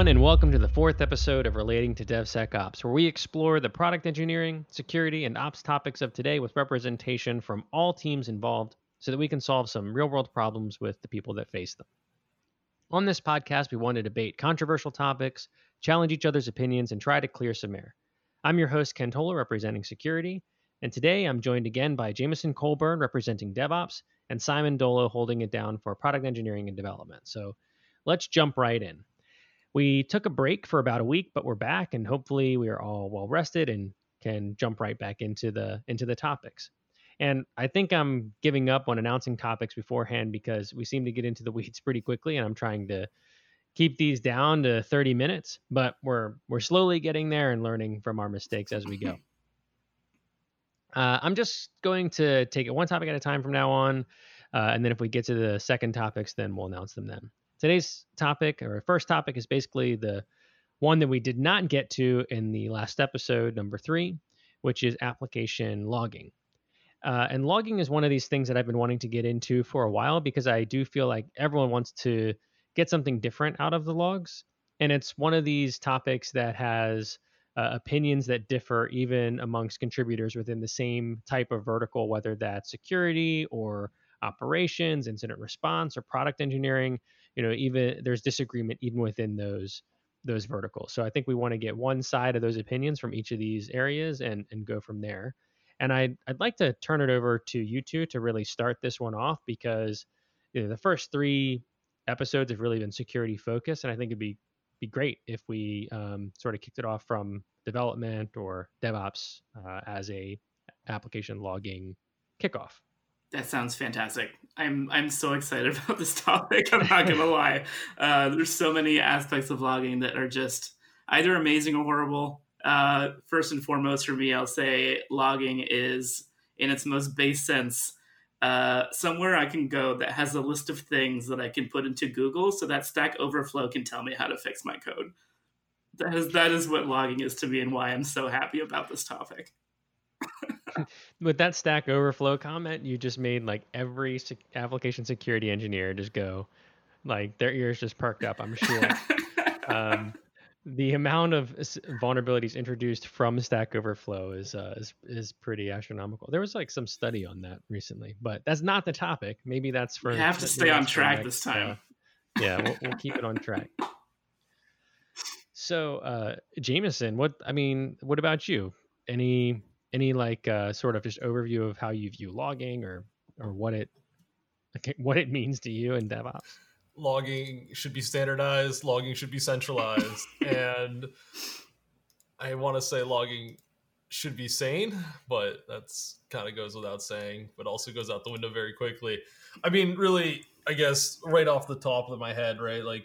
everyone, and welcome to the fourth episode of Relating to DevSecOps, where we explore the product engineering, security, and ops topics of today with representation from all teams involved so that we can solve some real world problems with the people that face them. On this podcast, we want to debate controversial topics, challenge each other's opinions, and try to clear some air. I'm your host, Ken Toller, representing security, and today I'm joined again by Jameson Colburn, representing DevOps, and Simon Dolo, holding it down for product engineering and development. So let's jump right in. We took a break for about a week, but we're back, and hopefully we are all well rested and can jump right back into the into the topics. And I think I'm giving up on announcing topics beforehand because we seem to get into the weeds pretty quickly, and I'm trying to keep these down to 30 minutes. But we're we're slowly getting there and learning from our mistakes as we go. Uh, I'm just going to take it one topic at a time from now on, uh, and then if we get to the second topics, then we'll announce them then. Today's topic, or first topic, is basically the one that we did not get to in the last episode, number three, which is application logging. Uh, and logging is one of these things that I've been wanting to get into for a while because I do feel like everyone wants to get something different out of the logs. And it's one of these topics that has uh, opinions that differ even amongst contributors within the same type of vertical, whether that's security or operations, incident response, or product engineering you know even there's disagreement even within those those verticals. So i think we want to get one side of those opinions from each of these areas and and go from there. And i'd, I'd like to turn it over to you two to really start this one off because you know, the first three episodes have really been security focused and i think it'd be be great if we um, sort of kicked it off from development or devops uh, as a application logging kickoff that sounds fantastic. I'm I'm so excited about this topic. I'm not gonna lie. Uh, there's so many aspects of logging that are just either amazing or horrible. Uh, first and foremost, for me, I'll say logging is, in its most base sense, uh, somewhere I can go that has a list of things that I can put into Google, so that Stack Overflow can tell me how to fix my code. That is that is what logging is to me, and why I'm so happy about this topic. with that Stack Overflow comment, you just made like every sec- application security engineer just go, like their ears just perked up. I'm sure. um, the amount of vulnerabilities introduced from Stack Overflow is, uh, is is pretty astronomical. There was like some study on that recently, but that's not the topic. Maybe that's for. We have to stay on track next, this time. Uh, yeah, we'll, we'll keep it on track. So, uh, Jameson, what I mean, what about you? Any any like uh, sort of just overview of how you view logging or or what it what it means to you in DevOps? Logging should be standardized. Logging should be centralized, and I want to say logging should be sane, but that's kind of goes without saying, but also goes out the window very quickly. I mean, really, I guess right off the top of my head, right? Like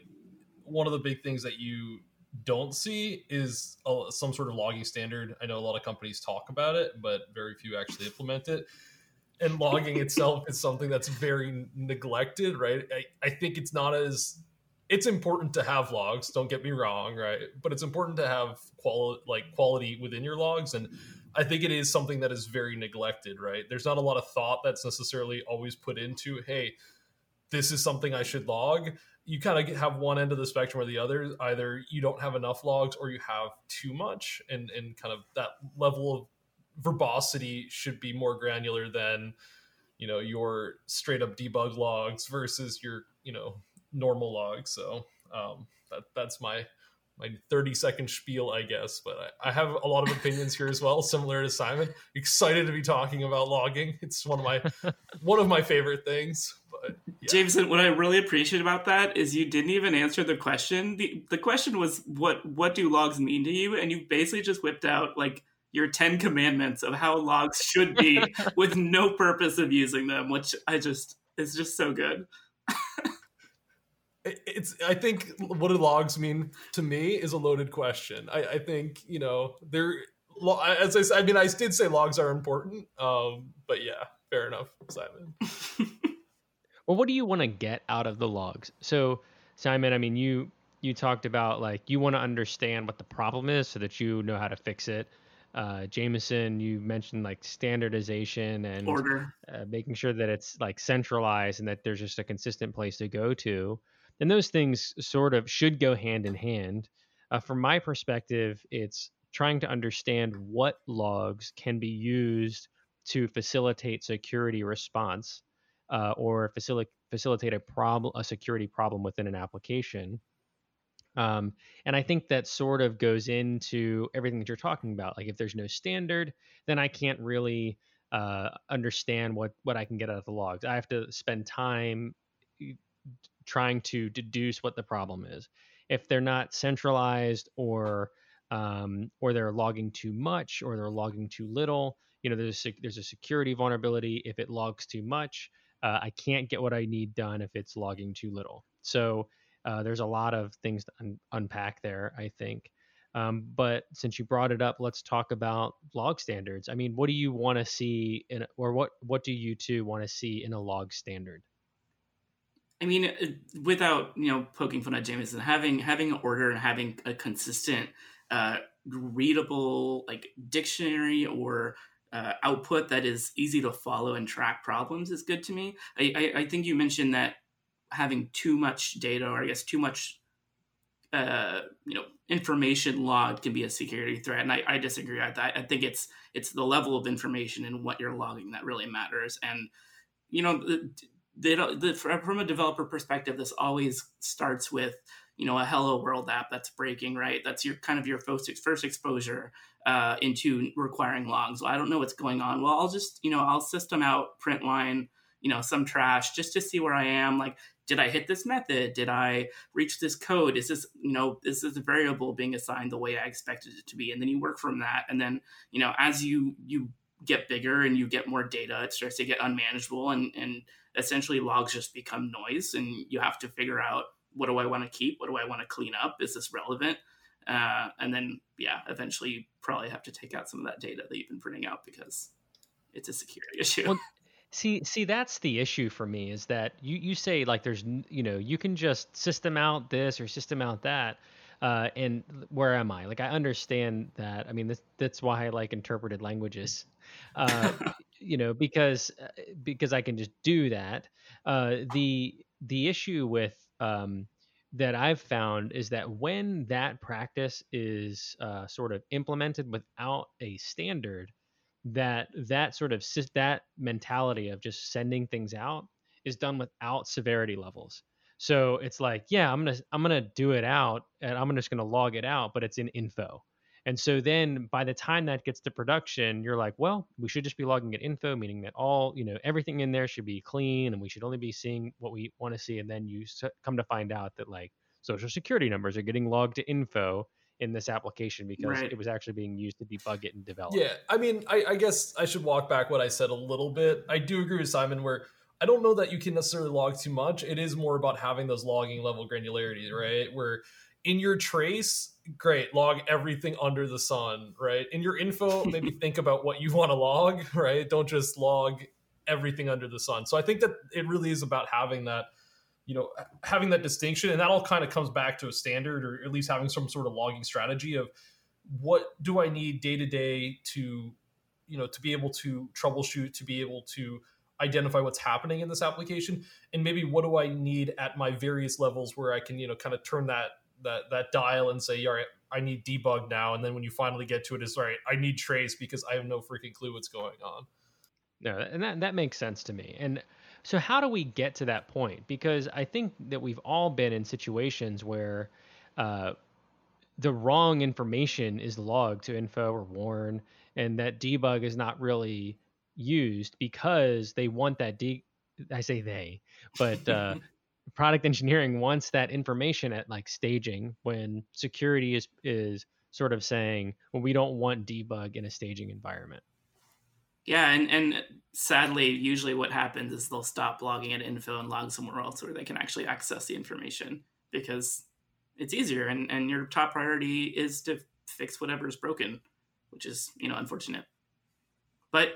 one of the big things that you don't see is a, some sort of logging standard. I know a lot of companies talk about it, but very few actually implement it. And logging itself is something that's very neglected, right? I, I think it's not as it's important to have logs. Don't get me wrong, right? But it's important to have quality, like quality within your logs, and I think it is something that is very neglected, right? There's not a lot of thought that's necessarily always put into, hey, this is something I should log you kind of have one end of the spectrum or the other. Either you don't have enough logs or you have too much, and and kind of that level of verbosity should be more granular than you know your straight up debug logs versus your you know normal logs. So um, that that's my my 30 second spiel, I guess. But I, I, have a lot of opinions here as well, similar to Simon. Excited to be talking about logging. It's one of my one of my favorite things. But yeah. Jameson, what I really appreciate about that is you didn't even answer the question. The the question was what what do logs mean to you? And you basically just whipped out like your 10 commandments of how logs should be with no purpose of using them, which I just is just so good. it's i think what do logs mean to me is a loaded question i, I think you know there as i said i mean i did say logs are important um, but yeah fair enough simon well what do you want to get out of the logs so simon i mean you you talked about like you want to understand what the problem is so that you know how to fix it uh, Jameson, you mentioned like standardization and order, uh, making sure that it's like centralized and that there's just a consistent place to go to. and those things sort of should go hand in hand. Uh, from my perspective, it's trying to understand what logs can be used to facilitate security response uh, or facilitate facilitate a problem a security problem within an application. Um, and i think that sort of goes into everything that you're talking about. Like if there's no standard then i can't really uh, understand what what i can get out of the logs. I have to spend time trying to deduce what the problem is. If they're not centralized or um, or they're logging too much or they're logging too little you know there's a, there's a security vulnerability. If it logs too much uh, i can't get what i need done if it's logging too little. So uh, there's a lot of things to un- unpack there i think. Um, but since you brought it up let's talk about log standards. I mean what do you want to see in or what what do you two want to see in a log standard? I mean, uh, without you know poking fun at Jameson, having having an order and having a consistent uh, readable like dictionary or uh, output that is easy to follow and track problems is good to me. I, I, I, think you mentioned that having too much data or I guess too much uh, you know information logged can be a security threat, and I, I disagree. I, I think it's it's the level of information and what you're logging that really matters. And you know, they don't, the, from a developer perspective, this always starts with you know a hello world app that's breaking right that's your kind of your first exposure uh, into requiring logs. Well i don't know what's going on. Well i'll just you know i'll system out print line you know some trash just to see where i am. Like did i hit this method? Did i reach this code? Is this you know this is this variable being assigned the way i expected it to be? And then you work from that. And then you know as you you get bigger and you get more data it starts to get unmanageable and and essentially logs just become noise and you have to figure out what do I want to keep? What do I want to clean up? Is this relevant? Uh, and then, yeah, eventually you probably have to take out some of that data that you've been printing out because it's a security issue. Well, see, see, that's the issue for me is that you, you say like there's, you know, you can just system out this or system out that. Uh, and where am I? Like, I understand that. I mean, this, that's why I like interpreted languages, uh, you know, because, uh, because I can just do that. Uh, the, the issue with um, that I've found is that when that practice is uh, sort of implemented without a standard, that that sort of that mentality of just sending things out is done without severity levels. So it's like, yeah, I'm gonna I'm gonna do it out, and I'm just gonna log it out, but it's in info. And so then by the time that gets to production, you're like, well, we should just be logging at info, meaning that all, you know, everything in there should be clean and we should only be seeing what we want to see. And then you come to find out that like social security numbers are getting logged to info in this application because right. it was actually being used to debug it and develop. Yeah. I mean, I, I guess I should walk back what I said a little bit. I do agree with Simon where I don't know that you can necessarily log too much. It is more about having those logging level granularity, right? Where in your trace, great, log everything under the sun, right? In your info, maybe think about what you want to log, right? Don't just log everything under the sun. So I think that it really is about having that, you know, having that distinction. And that all kind of comes back to a standard or at least having some sort of logging strategy of what do I need day to day to, you know, to be able to troubleshoot, to be able to identify what's happening in this application and maybe what do i need at my various levels where i can you know kind of turn that that that dial and say, all right, I need debug now. And then when you finally get to it, it's all right, I need trace because I have no freaking clue what's going on. No, and that that makes sense to me. And so how do we get to that point? Because I think that we've all been in situations where uh, the wrong information is logged to info or warn, and that debug is not really used because they want that de I say they, but uh, product engineering wants that information at like staging when security is is sort of saying well we don't want debug in a staging environment. Yeah and and sadly usually what happens is they'll stop logging at info and log somewhere else where they can actually access the information because it's easier and and your top priority is to fix whatever is broken which is you know unfortunate. But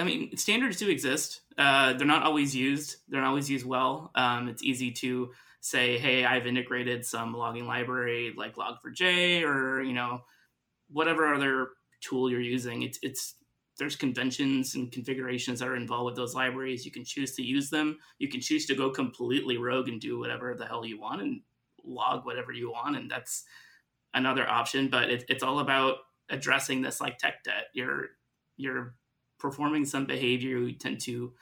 I mean, standards do exist. Uh, they're not always used. They're not always used well. Um, it's easy to say, "Hey, I've integrated some logging library like Log4j or you know whatever other tool you're using." It's it's there's conventions and configurations that are involved with those libraries. You can choose to use them. You can choose to go completely rogue and do whatever the hell you want and log whatever you want, and that's another option. But it, it's all about addressing this like tech debt. You're you're performing some behavior you tend to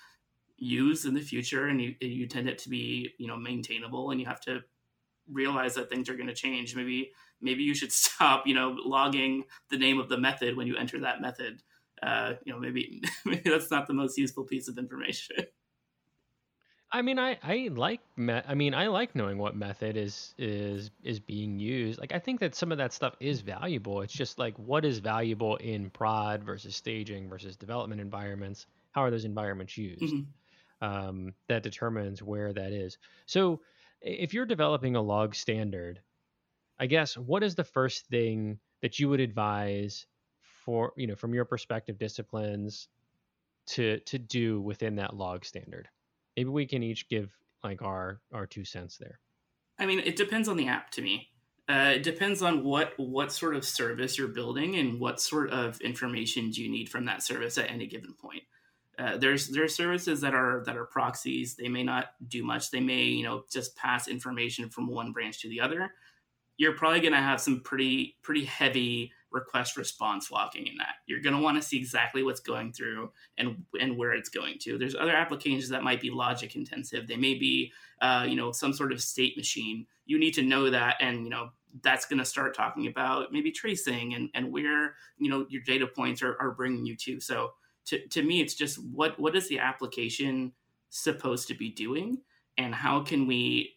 use in the future, and you you tend it to be you know maintainable, and you have to realize that things are going to change. Maybe maybe you should stop you know logging the name of the method when you enter that method. Uh, you know maybe maybe that's not the most useful piece of information. I mean, I I like me- I mean, I like knowing what method is is is being used. Like, I think that some of that stuff is valuable. It's just like what is valuable in prod versus staging versus development environments. How are those environments used? Mm-hmm. Um, that determines where that is. So, if you're developing a log standard, I guess what is the first thing that you would advise for you know from your perspective disciplines to to do within that log standard? Maybe we can each give like our our two cents there. I mean it depends on the app to me. Uh, it depends on what what sort of service you're building and what sort of information do you need from that service at any given point. Uh, there's there's services that are that are proxies. They may not do much. They may you know just pass information from one branch to the other. You're probably going to have some pretty pretty heavy request response logging in that. You're going to want to see exactly what's going through and and where it's going to. There's other applications that might be logic intensive. They may be uh, you know some sort of state machine. You need to know that and you know that's going to start talking about maybe tracing and and where you know your data points are, are bringing you to. So to, to me it's just what what is the application supposed to be doing and how can we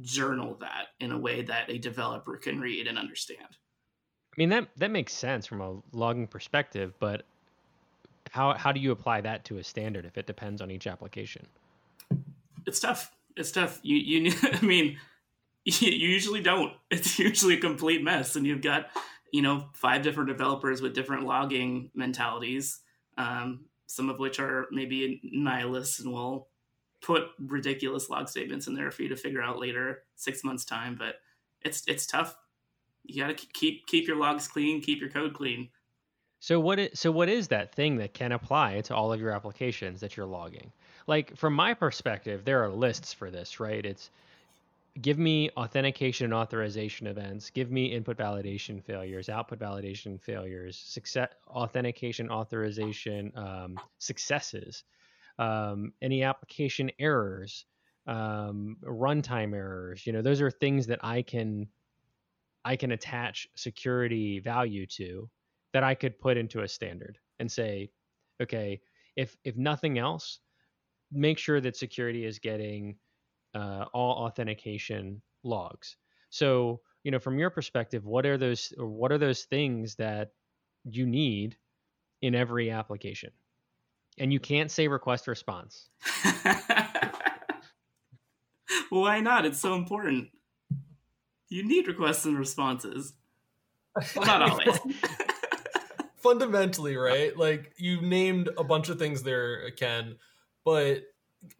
journal that in a way that a developer can read and understand I mean that that makes sense from a logging perspective, but how how do you apply that to a standard if it depends on each application? It's tough. It's tough. You you I mean you usually don't. It's usually a complete mess, and you've got you know five different developers with different logging mentalities. Um, some of which are maybe nihilists and will put ridiculous log statements in there for you to figure out later, six months time. But it's it's tough you got to keep keep your logs clean, keep your code clean. So what is so what is that thing that can apply to all of your applications that you're logging? Like from my perspective, there are lists for this, right? It's give me authentication and authorization events, give me input validation failures, output validation failures, success authentication authorization um, successes, um, any application errors, um, runtime errors. You know, those are things that I can I can attach security value to that I could put into a standard and say, okay, if if nothing else, make sure that security is getting uh, all authentication logs. So, you know, from your perspective, what are those or what are those things that you need in every application? And you can't say request response. Why not? It's so important you need requests and responses. Well, not always. Fundamentally, right? Like you named a bunch of things there, Ken, but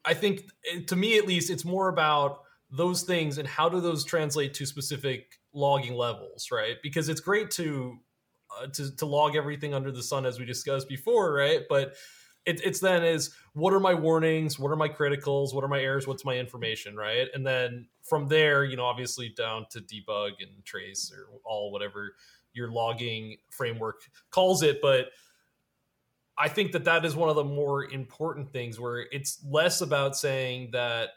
I think eh, to me at least, it's more about those things and how do those translate to specific logging levels, right? Because it's great to uh, to, to log everything under the sun as we discussed before, right? But it, it's then is what are my warnings? What are my criticals? What are my errors? What's my information right? And then from there you know obviously down to debug and trace or all whatever your logging framework calls it. But i think that that is one of the more important things where it's less about saying that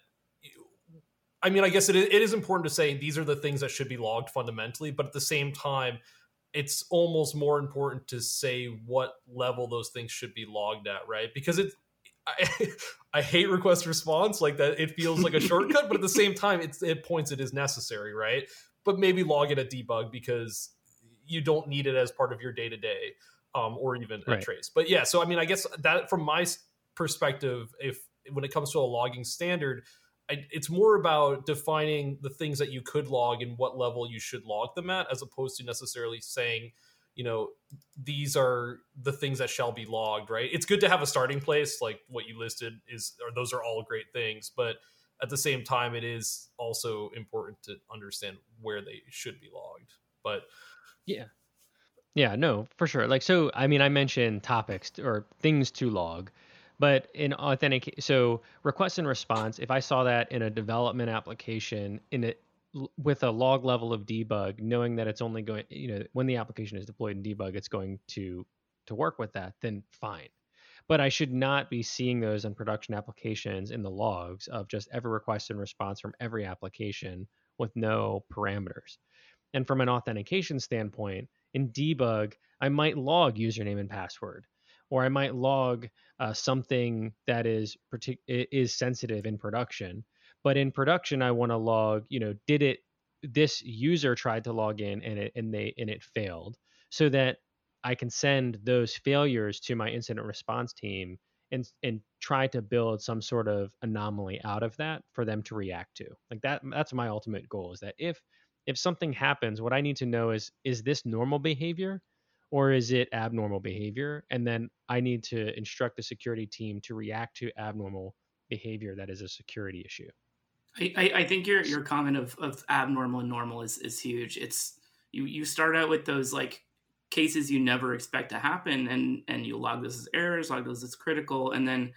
i mean i guess it is important to say these are the things that should be logged fundamentally but at the same time it's almost more important to say what level those things should be logged at, right? Because it, I, I hate request response like that. It feels like a shortcut, but at the same time, it's, it points it is necessary, right? But maybe log it at debug because you don't need it as part of your day to day, or even right. a trace. But yeah, so I mean, I guess that from my perspective, if when it comes to a logging standard, I, it's more about defining the things that you could log and what level you should log them at, as opposed to necessarily saying, you know, these are the things that shall be logged. Right? It's good to have a starting place, like what you listed is, or those are all great things, but at the same time, it is also important to understand where they should be logged. But yeah, Yeah, no, for sure. Like, so, I mean, I mentioned topics or things to log, but in authentic, so request and response, if I saw that in a development application in it with a log level of debug, knowing that it's only going, you know, when the application is deployed in debug, it's going to to work with that, then fine. But I should not be seeing those in production applications in the logs of just every request and response from every application with no parameters. And from an authentication standpoint, in debug, I might log username and password, or I might log uh, something that is partic- is sensitive in production. But in production, I want to log, you know, did it this user tried to log in and it and they and it failed, so that I can send those failures to my incident response team and and try to build some sort of anomaly out of that for them to react to. Like that that's my ultimate goal is that if if something happens, what I need to know is is this normal behavior or is it abnormal behavior? And then I need to instruct the security team to react to abnormal behavior that is a security issue. I, I think your your comment of, of abnormal and normal is, is huge. It's you you start out with those like cases you never expect to happen and and you log those as errors, log those as critical, and then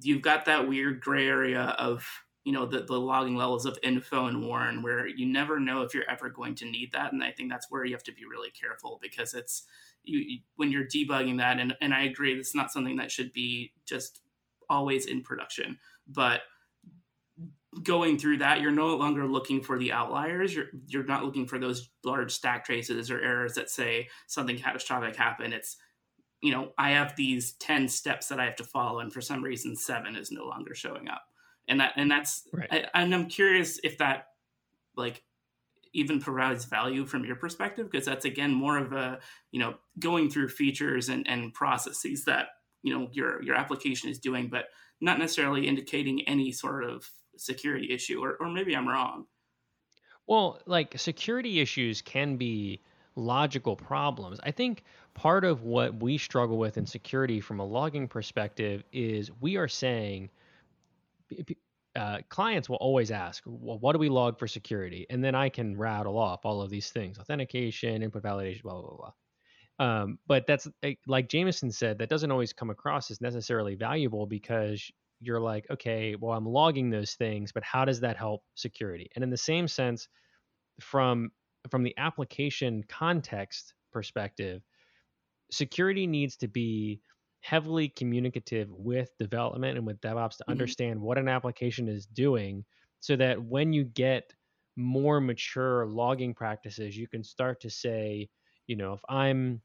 you've got that weird gray area of you know the, the logging levels of info and warn where you never know if you're ever going to need that and i think that's where you have to be really careful because it's you, when you're debugging that and, and i agree it's not something that should be just always in production but going through that you're no longer looking for the outliers. You're you're not looking for those large stack traces or errors that say something catastrophic happened. It's you know i have these 10 steps that i have to follow and for some reason 7 is no longer showing up. And that and that's right. I, and I'm curious if that like even provides value from your perspective because that's again more of a you know going through features and, and processes that you know your your application is doing but not necessarily indicating any sort of security issue or, or maybe i'm wrong. Well like security issues can be logical problems. I think part of what we struggle with in security from a logging perspective is we are saying uh, clients will always ask, well, what do we log for security? And then I can rattle off all of these things authentication, input validation, blah, blah, blah. Um, but that's eh, like Jameson said, that doesn't always come across as necessarily valuable because you're like, okay, well, I'm logging those things, but how does that help security? And in the same sense, from from the application context perspective, security needs to be heavily communicative with development and with DevOps to mm-hmm. understand what an application is doing so that when you get more mature logging practices, you can start to say, you know, if I'm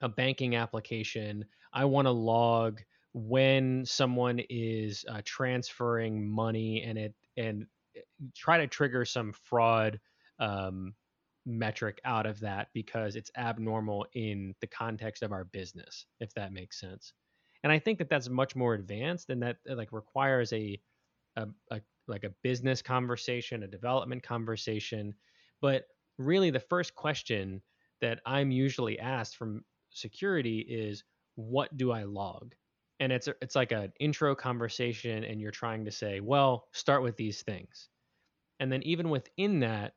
a banking application, I want to log when someone is uh, transferring money and it and eh, try to trigger some fraud um, metric out of that because it's abnormal in the context of our business if that makes sense. And i think that that's much more advanced and that uh, like requires a, a, a like a business conversation a development conversation. But really the first question that i'm usually asked from security is what do i log? And it's it's like an intro conversation and you're trying to say well start with these things. And then even within that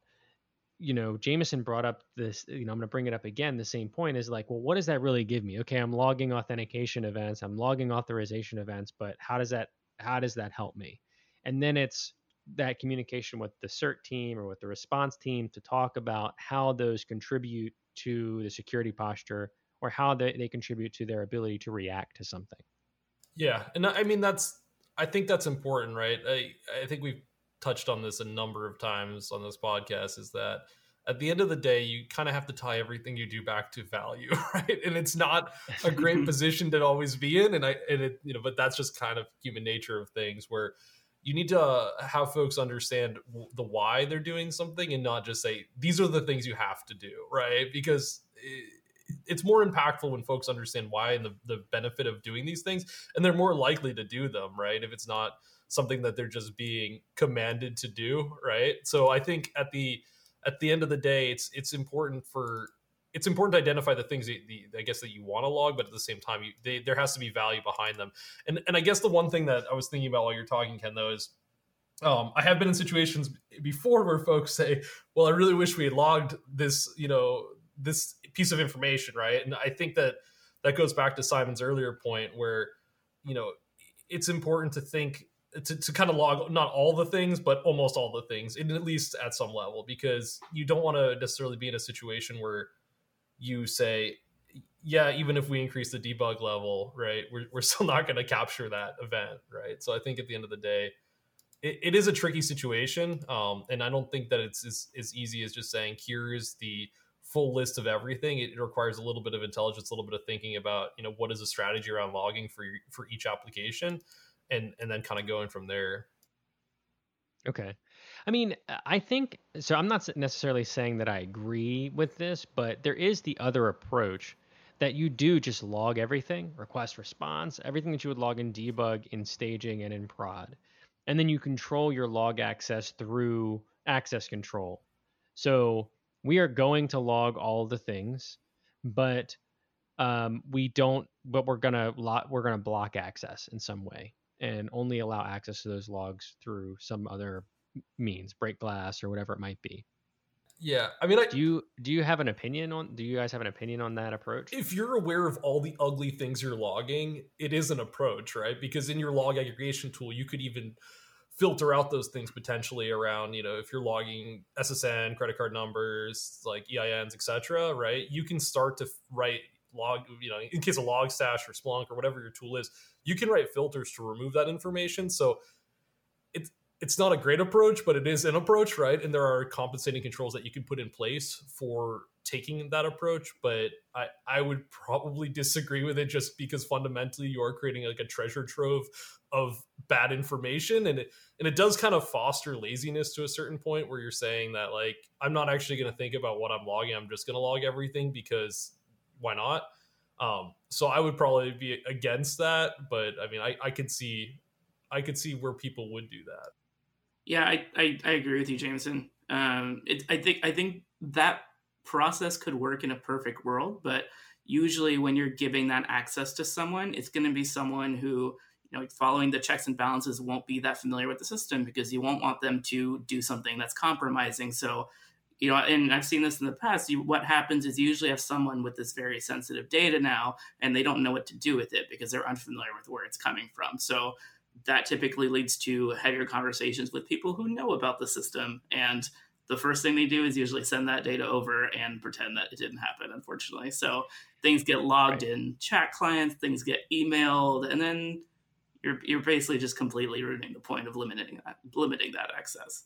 you know, Jameson brought up this, you know, I'm going to bring it up again. The same point is like, well, what does that really give me? Okay, I'm logging authentication events, I'm logging authorization events, but how does that how does that help me? And then it's that communication with the cert team or with the response team to talk about how those contribute to the security posture or how they, they contribute to their ability to react to something. Yeah. And I mean, that's, I think that's important, right? I, I think we've touched on this a number of times on this podcast is that at the end of the day, you kind of have to tie everything you do back to value, right? And it's not a great position to always be in, and I and it you know, but that's just kind of human nature of things where you need to have folks understand the why they're doing something and not just say these are the things you have to do, right? Because it's more impactful when folks understand why and the, the benefit of doing these things, and they're more likely to do them, right? If it's not something that they're just being commanded to do, right? So I think at the at the end of the day, it's it's important for it's important to identify the things that the, I guess that you want to log, but at the same time, you, they, there has to be value behind them. And and I guess the one thing that I was thinking about while you're talking, Ken, though, is um, I have been in situations before where folks say, "Well, I really wish we had logged this, you know, this piece of information, right? And I think that that goes back to Simon's earlier point where, you know, it's important to think to, to kind of log not all the things, but almost all the things, and at least at some level, because you don't want to necessarily be in a situation where you say, yeah, even if we increase the debug level, right, we're, we're still not going to capture that event, right? So I think at the end of the day, it, it is a tricky situation. Um, and I don't think that it's as, as easy as just saying, here's the full list of everything. It, it requires a little bit of intelligence, a little bit of thinking about, you know, what is the strategy around logging for, for each application and, and then kind of going from there. Okay. I mean, I think so. I'm not necessarily saying that I agree with this, but there is the other approach that you do just log everything, request response, everything that you would log in debug, in staging, and in prod. And then you control your log access through access control. So we are going to log all the things, but um, we don't. But we're gonna lo- we're gonna block access in some way and only allow access to those logs through some other means, break glass or whatever it might be. Yeah, I mean, I, do you do you have an opinion on? Do you guys have an opinion on that approach? If you're aware of all the ugly things you're logging, it is an approach, right? Because in your log aggregation tool, you could even filter out those things potentially around, you know, if you're logging SSN, credit card numbers, like EINs, etc. Right? You can start to write log, you know, in case of Logstash or Splunk or whatever your tool is, you can write filters to remove that information. So it's it's not a great approach, but it is an approach, right? And there are compensating controls that you can put in place for taking that approach. But I, I would probably disagree with it just because fundamentally you are creating like a treasure trove of bad information. And it, and it does kind of foster laziness to a certain point where you're saying that like, I'm not actually going to think about what I'm logging. I'm just going to log everything because why not? Um, so I would probably be against that, but I mean, I, I could see, I could see where people would do that. Yeah, I, I, I agree with you, Jameson. Um, it, I think I think that process could work in a perfect world, but usually when you're giving that access to someone, it's going to be someone who you know following the checks and balances won't be that familiar with the system because you won't want them to do something that's compromising. So you know, and I've seen this in the past. You, what happens is you usually have someone with this very sensitive data now, and they don't know what to do with it because they're unfamiliar with where it's coming from. So that typically leads to heavier conversations with people who know about the system and the first thing they do is usually send that data over and pretend that it didn't happen unfortunately so things get logged right. in chat clients things get emailed and then you're you're basically just completely ruining the point of limiting that limiting that access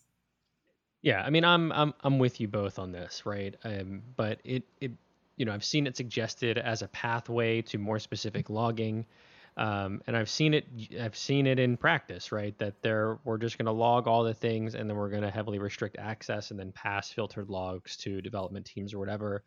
yeah i mean i'm i'm i'm with you both on this right um but it it you know i've seen it suggested as a pathway to more specific logging um, and I've seen it. I've seen it in practice, right? That there we're just going to log all the things, and then we're going to heavily restrict access, and then pass filtered logs to development teams or whatever,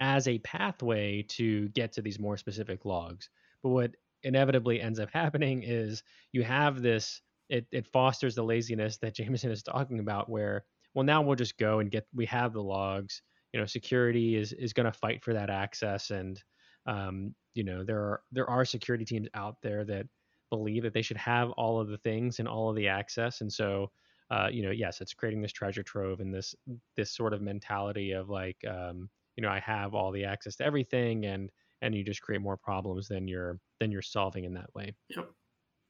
as a pathway to get to these more specific logs. But what inevitably ends up happening is you have this. It, it fosters the laziness that Jameson is talking about, where well now we'll just go and get we have the logs. You know, security is is going to fight for that access and um, you know there are there are security teams out there that believe that they should have all of the things and all of the access and so uh, you know yes it's creating this treasure trove and this this sort of mentality of like um, you know i have all the access to everything and and you just create more problems than you're than you're solving in that way yep.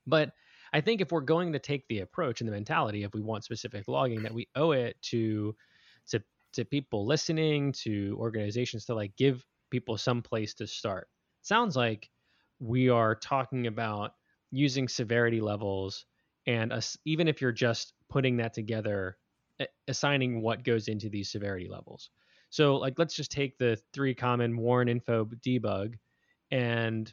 but i think if we're going to take the approach and the mentality if we want specific logging that we owe it to to to people listening to organizations to like give people some place to start. Sounds like we are talking about using severity levels and us, even if you're just putting that together, assigning what goes into these severity levels. So, like, let's just take the three common warn info debug, and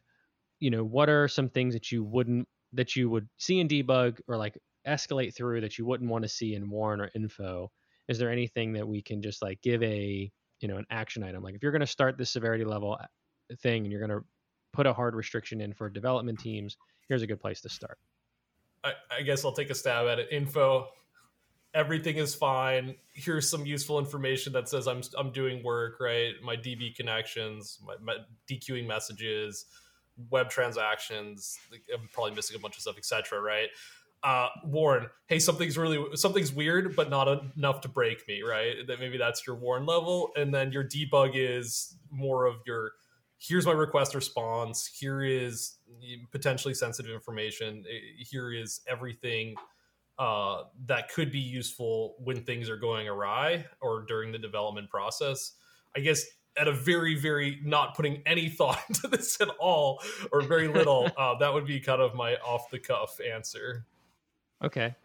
you know, what are some things that you wouldn't that you would see in debug or like escalate through that you wouldn't want to see in warn or info? Is there anything that we can just like give a you know an action item? Like if you're going to start this severity level uh, thing and you're going to put a hard restriction in for development teams here's a good place to start. I, I, guess i'll take a stab at it. Info everything is fine. Here's some useful information that says i'm, I'm doing work right? My db connections my, my dequeuing messages web transactions i'm probably missing a bunch of stuff etc right uh, warn, hey, something's really something's weird, but not enough to break me, right? That maybe that's your warn level, and then your debug is more of your here's my request response. Here is potentially sensitive information. Here is everything uh, that could be useful when things are going awry or during the development process. I guess at a very, very not putting any thought into this at all or very little, uh, that would be kind of my off the cuff answer. Okay.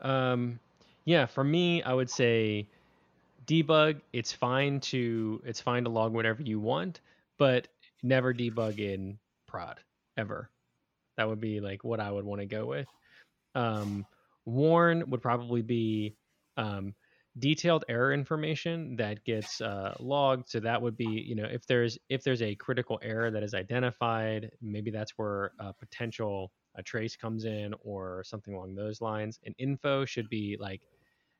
Um, yeah, for me, I would say debug. It's fine to it's fine to log whatever you want, but never debug in prod ever. That would be like what I would want to go with. Um, warn would probably be um, detailed error information that gets uh, logged. So that would be, you know, if there's if there's a critical error that is identified, maybe that's where a potential a trace comes in or something along those lines. And info should be like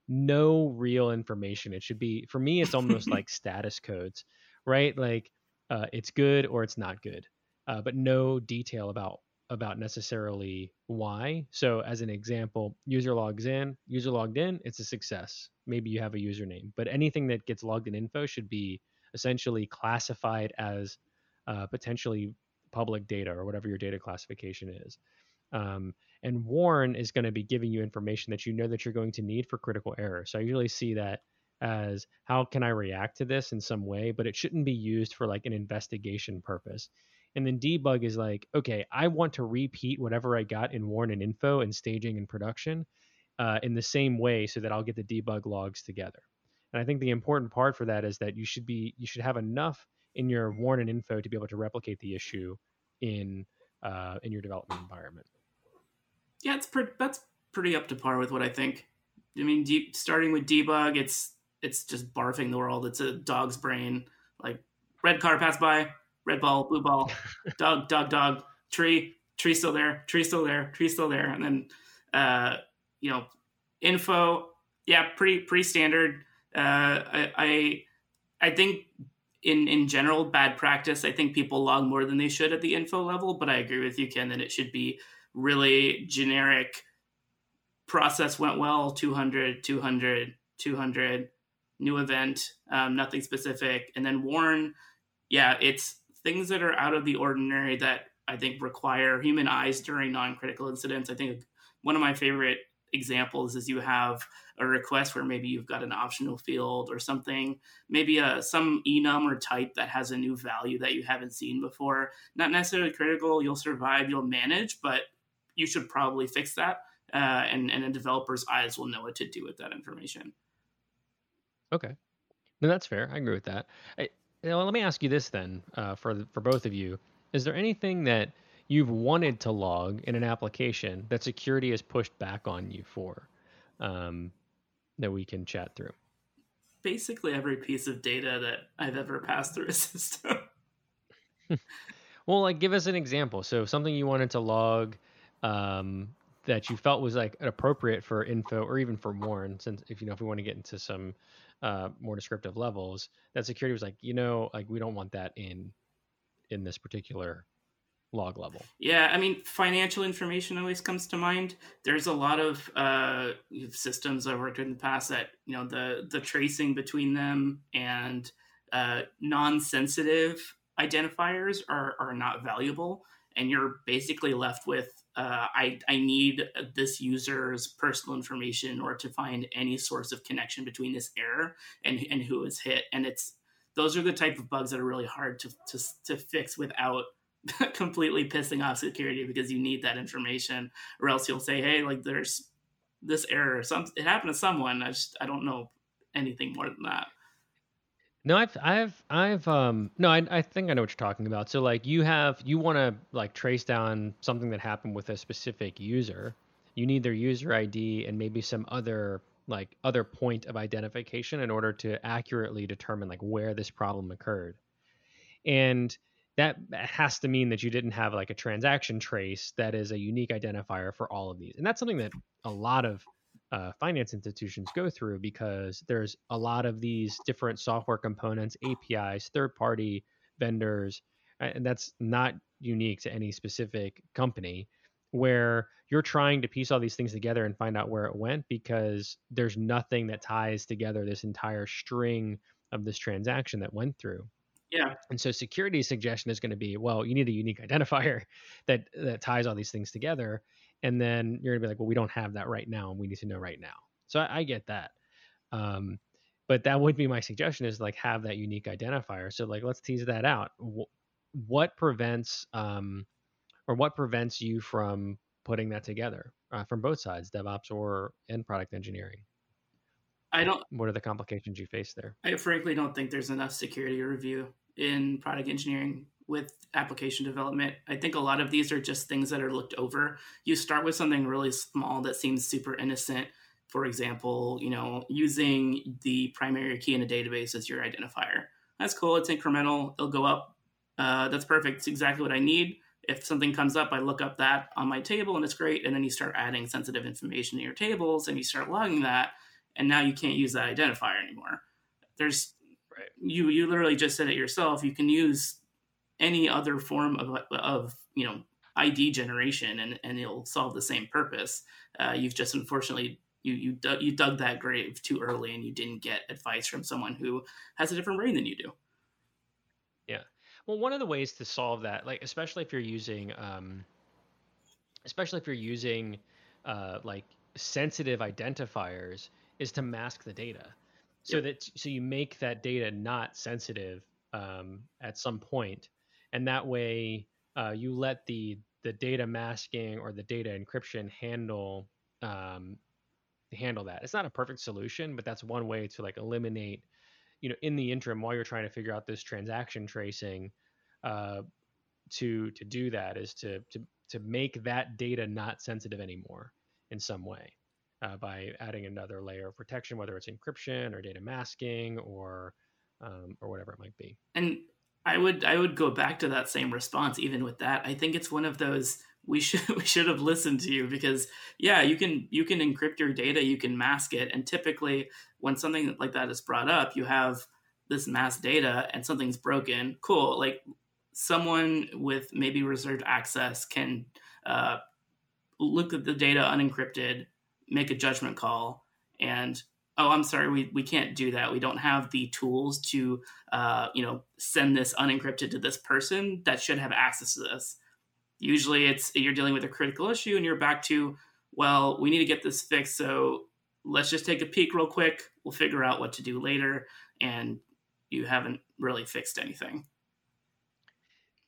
no real information. It should be for me. It's almost like status codes, right? Like uh, it's good or it's not good, uh, but no detail about about necessarily why. So, as an example, user logs in, user logged in, it's a success. Maybe you have a username, but anything that gets logged in info should be essentially classified as uh, potentially public data or whatever your data classification is. Um, and warn is going to be giving you information that you know that you're going to need for critical error. So I usually see that as how can I react to this in some way, but it shouldn't be used for like an investigation purpose. And then debug is like, okay, I want to repeat whatever I got in warn and info and staging and production uh, in the same way so that I'll get the debug logs together. And I think the important part for that is that you should be you should have enough in your warn and info to be able to replicate the issue in uh, in your development environment. Yeah, it's pretty. That's pretty up to par with what I think. I mean, starting with debug, it's it's just barfing the world. It's a dog's brain. Like red car passed by, red ball, blue ball, dog, dog, dog, tree, tree still there, tree still there, tree still there, and then uh, you know, info. Yeah, pretty pretty standard. Uh, I, I I think in in general bad practice. I think people log more than they should at the info level, but I agree with you, Ken, that it should be really generic. Process went well, 200, 200, 200, new event, um, nothing specific, and then warn. Yeah, it's things that are out of the ordinary that I think require human eyes during non-critical incidents. I think one of my favorite examples is you have a request where maybe you've got an optional field or something, maybe a some enum or type that has a new value that you haven't seen before. Not necessarily critical. You'll survive. You'll manage, but you should probably fix that. Uh, and and a developer's eyes will know what to do with that information. Okay, no, that's fair. I agree with that. I, well, let me ask you this then, uh, for for both of you: Is there anything that you've wanted to log in an application that security has pushed back on you for, um, that we can chat through? Basically, every piece of data that I've ever passed through a system. well, like, give us an example. So, something you wanted to log um, that you felt was like appropriate for info or even for warn, since if you know if we want to get into some uh, more descriptive levels, that security was like, you know, like we don't want that in in this particular log level. Yeah, I mean, financial information always comes to mind. There's a lot of uh, systems I've worked in the past that you know the the tracing between them and uh, non-sensitive identifiers are are not valuable, and you're basically left with uh, I, I need this user's personal information in order to find any source of connection between this error and, and who is hit. And it's those are the type of bugs that are really hard to, to, to fix without completely pissing off security because you need that information or else you'll say, hey, like there's this error. Some it happened to someone. I just I don't know anything more than that. No, I've, I've, I've, um, no, I, I think I know what you're talking about. So like you have, you want to like trace down something that happened with a specific user. You need their user ID and maybe some other like other point of identification in order to accurately determine like where this problem occurred. And that has to mean that you didn't have like a transaction trace that is a unique identifier for all of these. And that's something that a lot of uh, finance institutions go through because there's a lot of these different software components, APIs, third party vendors, and that's not unique to any specific company. where you're trying to piece all these things together and find out where it went because there's nothing that ties together this entire string of this transaction that went through. Yeah. And so security suggestion is going to be, well, you need a unique identifier that that ties all these things together. And then you're gonna be like, well, we don't have that right now, and we need to know right now. So I, I get that. Um, but that would be my suggestion is like have that unique identifier. So like let's tease that out. what prevents um, or what prevents you from putting that together uh, from both sides, DevOps or in product engineering? I don't. What are the complications you face there? I frankly don't think there's enough security review in product engineering with application development. I think a lot of these are just things that are looked over. You start with something really small that seems super innocent. For example, you know, using the primary key in a database as your identifier. That's cool. It's incremental. It'll go up. Uh, that's perfect. It's exactly what I need. If something comes up, I look up that on my table and it's great. And then you start adding sensitive information to your tables and you start logging that and now you can't use that identifier anymore. There's right. you you literally just said it yourself. You can use any other form of of you know ID generation and and it'll solve the same purpose. Uh, you've just unfortunately you you dug, you dug that grave too early and you didn't get advice from someone who has a different brain than you do. Yeah. Well, one of the ways to solve that, like especially if you're using, um, especially if you're using, uh, like sensitive identifiers, is to mask the data. So yep. that so you make that data not sensitive um, at some point. And that way uh, you let the the data masking or the data encryption handle um, handle that. It's not a perfect solution but that's one way to like eliminate you know in the interim while you're trying to figure out this transaction tracing uh, to to do that is to to to make that data not sensitive anymore in some way uh, by adding another layer of protection, whether it's encryption or data masking or um, or whatever it might be. And I would I would go back to that same response even with that. I think it's one of those we should we should have listened to you because yeah, you can you can encrypt your data, you can mask it, and typically when something like that is brought up, you have this mass data and something's broken. Cool, like someone with maybe reserved access can uh, look at the data unencrypted make a judgment call and oh i'm sorry we, we can't do that. We don't have the tools to uh, you know send this unencrypted to this person that should have access to this. Usually it's you're dealing with a critical issue and you're back to well we need to get this fixed so let's just take a peek real quick. We'll figure out what to do later. And you haven't really fixed anything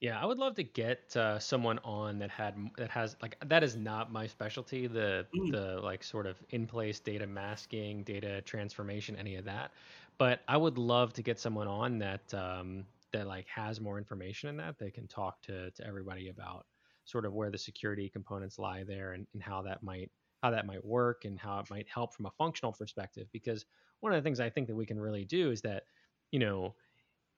yeah, I would love to get uh, someone on that had that has like that is not my specialty. The mm. the like sort of in place data masking, data transformation, any of that. But I would love to get someone on that um, that like has more information in that. They can talk to to everybody about sort of where the security components lie there and, and how that might how that might work and how it might help from a functional perspective. Because one of the things I think that we can really do is that you know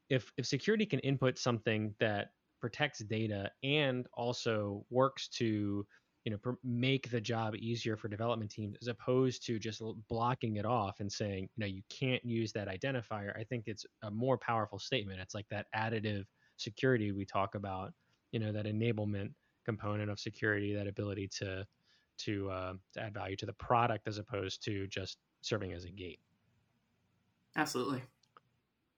if if security can input something that protects data and also works to you know pr- make the job easier for development teams as opposed to just blocking it off and saying you know you can't use that identifier. I think it's a more powerful statement. It's like that additive security we talk about you know that enablement component of security that ability to to uh, to add value to the product as opposed to just serving as a gate. Absolutely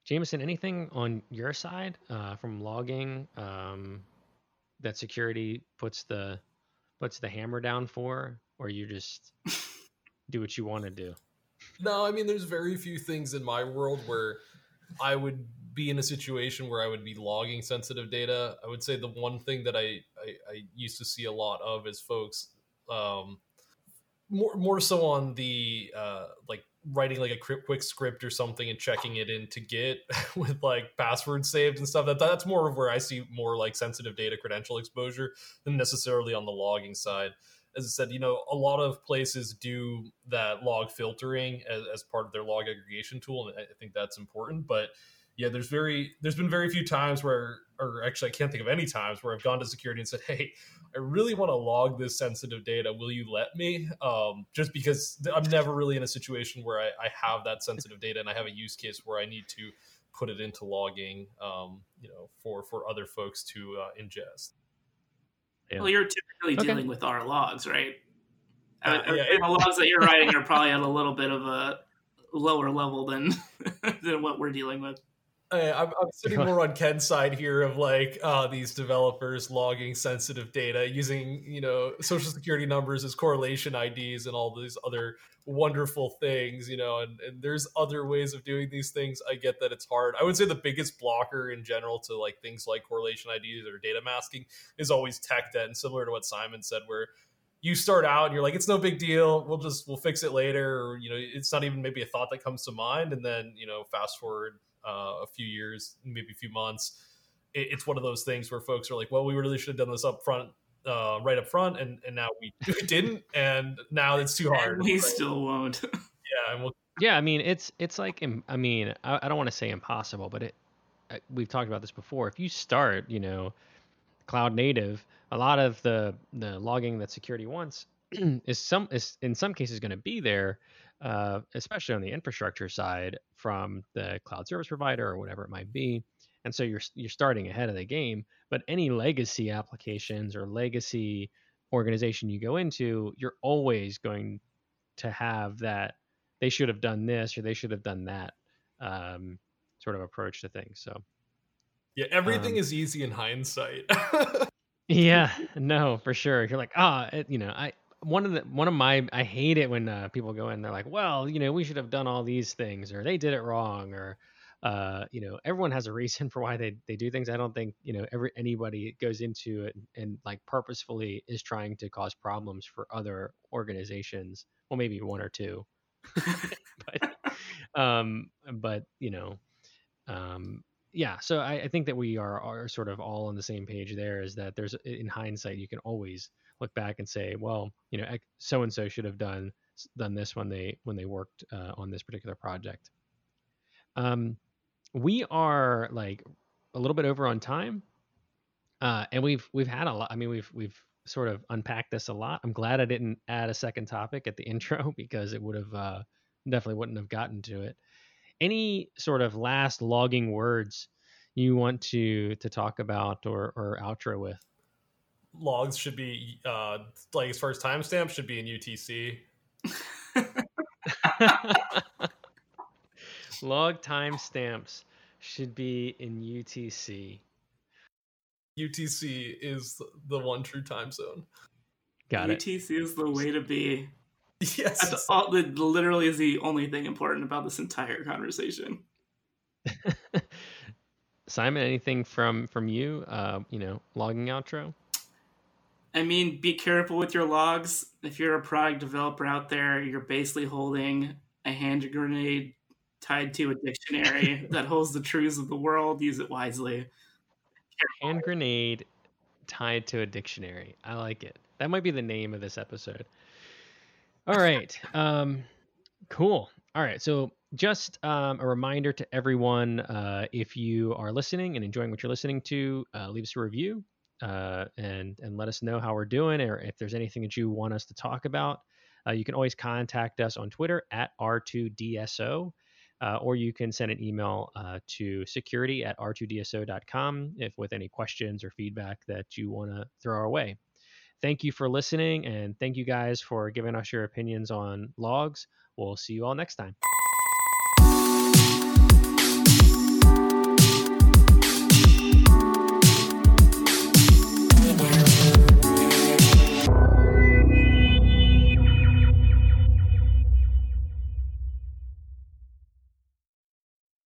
Jameson, anything on your side uh, from logging um, that security puts the puts the hammer down for, or you just do what you want to do? No, I mean, there's very few things in my world where I would be in a situation where I would be logging sensitive data. I would say the one thing that I, I, I used to see a lot of is folks um, more more so on the uh, like writing like a quick script or something and checking it in to Git with like passwords saved and stuff. That that's more of where I see more like sensitive data credential exposure than necessarily on the logging side. As I said, you know, a lot of places do that log filtering as, as part of their log aggregation tool, and I think that's important. But yeah, there's very there's been very few times where, or actually, I can't think of any times where I've gone to security and said, "Hey, I really want to log this sensitive data. Will you let me?" Um, just because I'm never really in a situation where I, I, have that sensitive data and I have a use case where I need to put it into logging, um, you know, for for other folks to uh, ingest. Yeah. Well, you're typically Okay. dealing with our logs, right? I Uh, would- I yeah, think the logs that you're writing are probably at a little bit of a lower level than than what we're dealing with. I, I'm, I'm sitting more on Ken's side here of like uh, these developers logging sensitive data using you know social security numbers as correlation IDs and all these other wonderful things you know and, and there's other ways of doing these things. I get that it's hard. I would say the biggest blocker in general to like things like correlation IDs or data masking is always tech debt and similar to what Simon said where you start out and you're like it's no big deal. We'll just we'll fix it later or you know it's not even maybe a thought that comes to mind and then you know fast forward uh, a few years, maybe a few months. It, it's one of those things where folks are like, "Well, we really should have done this up front, uh, right up front, and, and now we didn't, and now it's too hard." And we Right. still won't. yeah, and we'll, Yeah, I mean it's it's like I mean I, I don't want to say impossible, but it we've talked about this before. If you start, you know, cloud native, a lot of the the logging that security wants is some is in some cases going to be there, uh, especially on the infrastructure side from the cloud service provider or whatever it might be. And so you're you're starting ahead of the game. But any legacy applications or legacy organization you go into, you're always going to have that they should have done this or they should have done that um, sort of approach to things. So yeah, everything Um, is easy in hindsight. yeah, no, for sure. You're like, ah, it, you know, I one of the one of my I hate it when uh, people go in. They're like, well, you know, we should have done all these things, or they did it wrong, or uh, you know, everyone has a reason for why they they do things. I don't think you know every anybody goes into it and like purposefully is trying to cause problems for other organizations. Well, maybe one or two, but um, but you know, um, yeah. So I, I think that we are are sort of all on the same page. There is that there's in hindsight you can always look back and say, well, you know, so and so should have done done this when they when they worked uh, on this particular project. Um, we are like a little bit over on time, uh, and we've we've had a lot. I mean, we've we've sort of unpacked this a lot. I'm glad I didn't add a second topic at the intro because it would have uh, definitely wouldn't have gotten to it. Any sort of last logging words you want to to talk about or or outro with? Logs should be uh, like as far as timestamps should be in UTC. Log timestamps should be in UTC. UTC is the one true time zone. Got it. UTC is the way to be. Yes, That's all, that literally is the only thing important about this entire conversation. Simon, anything from from you? Uh, you know, logging outro. I mean, be careful with your logs. If you're a product developer out there, you're basically holding a hand grenade tied to a dictionary that holds the truths of the world. Use it wisely. Hand grenade tied to a dictionary. I like it. That might be the name of this episode. All right. Um, cool. All right. So just um, a reminder to everyone: uh, if you are listening and enjoying what you're listening to, uh, leave us a review uh, and and let us know how we're doing, or if there's anything that you want us to talk about. Uh, you can always contact us on Twitter at R2DSO. Uh, or you can send an email uh, to security at r2dso.com if with any questions or feedback that you want to throw our way. Thank you for listening, and thank you guys for giving us your opinions on logs. We'll see you all next time.